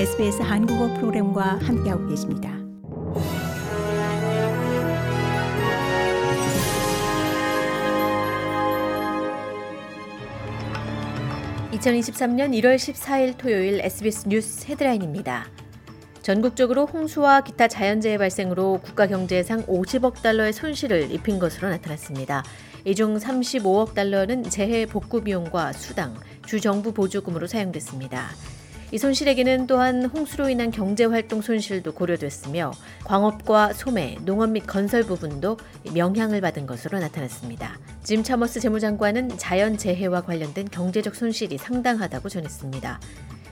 SBS 한국어 프로그램과 함께하고 계십니다. (2023년 1월 14일) 토요일 SBS 뉴스 헤드라인입니다. 전국적으로 홍수와 기타 자연재해 발생으로 국가 경제상 50억 달러의 손실을 입힌 것으로 나타났습니다. 이 중 35억 달러는 재해 복구 비용과 수당, 주정부 보조금으로 사용됐습니다. 이 손실액에는 또한 홍수로 인한 경제활동 손실도 고려됐으며 광업과 소매, 농업 및 건설 부분도 영향을 받은 것으로 나타났습니다. 짐 차머스 재무장관은 자연재해와 관련된 경제적 손실이 상당하다고 전했습니다.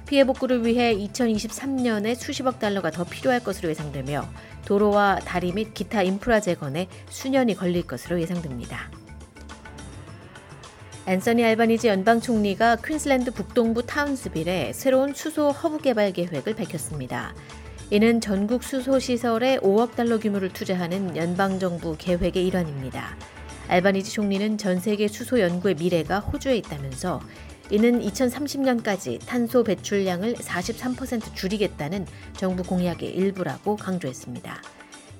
피해 복구를 위해 2023년에 수십억 달러가 더 필요할 것으로 예상되며 도로와 다리 및 기타 인프라 재건에 수년이 걸릴 것으로 예상됩니다. 앤서니 알바니지 연방 총리가 퀸즐랜드 북동부 타운스빌에 새로운 수소 허브 개발 계획을 밝혔습니다. 이는 전국 수소 시설에 5억 달러 규모를 투자하는 연방 정부 계획의 일환입니다. 알바니지 총리는 전 세계 수소 연구의 미래가 호주에 있다면서 이는 2030년까지 탄소 배출량을 43% 줄이겠다는 정부 공약의 일부라고 강조했습니다.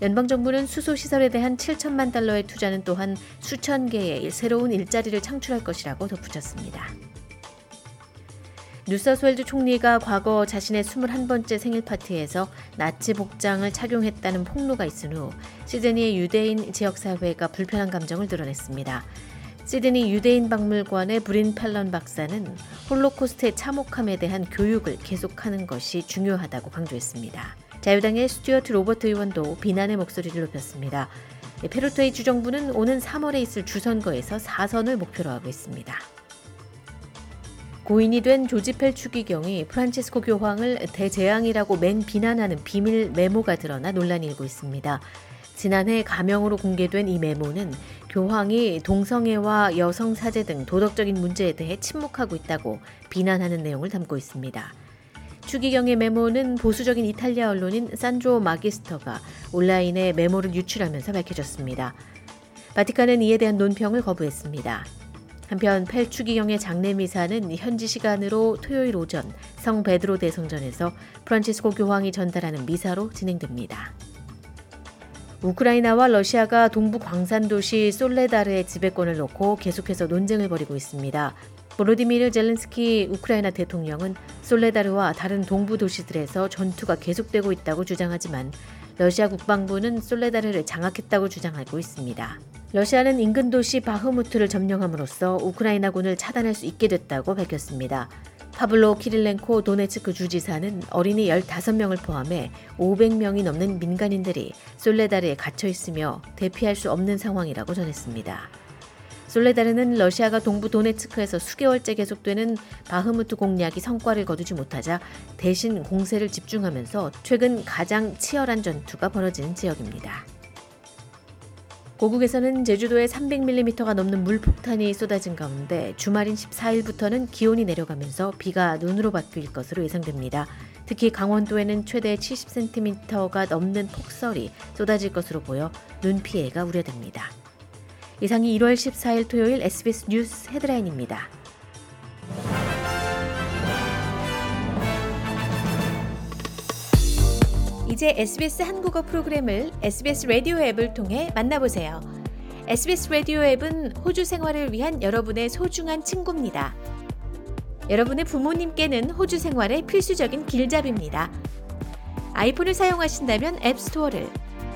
연방정부는 수소시설에 대한 7천만 달러의 투자는 또한 수천 개의 새로운 일자리를 창출할 것이라고 덧붙였습니다. 뉴사우스웨일스 총리가 과거 자신의 21번째 생일 파티에서 나치 복장을 착용했다는 폭로가 있은 후 시드니의 유대인 지역사회가 불편한 감정을 드러냈습니다. 시드니 유대인 박물관의 브린 펠런 박사는 홀로코스트의 참혹함에 대한 교육을 계속하는 것이 중요하다고 강조했습니다. 자유당의 스튜어트 로버트 의원도 비난의 목소리를 높였습니다. 페로테이 주정부는 오는 3월에 있을 주선거에서 4선을 목표로 하고 있습니다. 고인이 된 조지 펠 추기경이 프란치스코 교황을 대재앙이라고 맹 비난하는 비밀 메모가 드러나 논란이 일고 있습니다. 지난해 가명으로 공개된 이 메모는 교황이 동성애와 여성 사제 등 도덕적인 문제에 대해 침묵하고 있다고 비난하는 내용을 담고 있습니다. 추기경의 메모는 보수적인 이탈리아 언론인 산조 마기스터가 온라인에 메모를 유출하면서 밝혀졌습니다. 바티칸은 이에 대한 논평을 거부했습니다. 한편 펠 추기경의 장례 미사는 현지 시간으로 토요일 오전 성 베드로 대성전에서 프란치스코 교황이 전달하는 미사로 진행됩니다. 우크라이나와 러시아가 동부 광산 도시 솔레다르의 지배권을 놓고 계속해서 논쟁을 벌이고 있습니다. 보로디미르 젤렌스키 우크라이나 대통령은 솔레다르와 다른 동부 도시들에서 전투가 계속되고 있다고 주장하지만 러시아 국방부는 솔레다르를 장악했다고 주장하고 있습니다. 러시아는 인근 도시 바흐무트를 점령함으로써 우크라이나군을 차단할 수 있게 됐다고 밝혔습니다. 파블로 키릴렌코 도네츠크 주지사는 어린이 15명을 포함해 500명이 넘는 민간인들이 솔레다르에 갇혀 있으며 대피할 수 없는 상황이라고 전했습니다. 솔레다르는 러시아가 동부 도네츠크에서 수개월째 계속되는 바흐무트 공략이 성과를 거두지 못하자 대신 공세를 집중하면서 최근 가장 치열한 전투가 벌어지는 지역입니다. 고국에서는 제주도에 300mm가 넘는 물폭탄이 쏟아진 가운데 주말인 14일부터는 기온이 내려가면서 비가 눈으로 바뀔 것으로 예상됩니다. 특히 강원도에는 최대 70cm가 넘는 폭설이 쏟아질 것으로 보여 눈 피해가 우려됩니다. 이상이 1월 14일 토요일 SBS 뉴스 헤드라인입니다. 이제 SBS 한국어 프로그램을 SBS 라디오 앱을 통해 만나보세요. SBS 라디오 앱은 호주 생활을 위한 여러분의 소중한 친구입니다. 여러분의 부모님께는 호주 생활의 필수적인 길잡이입니다. 아이폰을 사용하신다면 앱스토어를,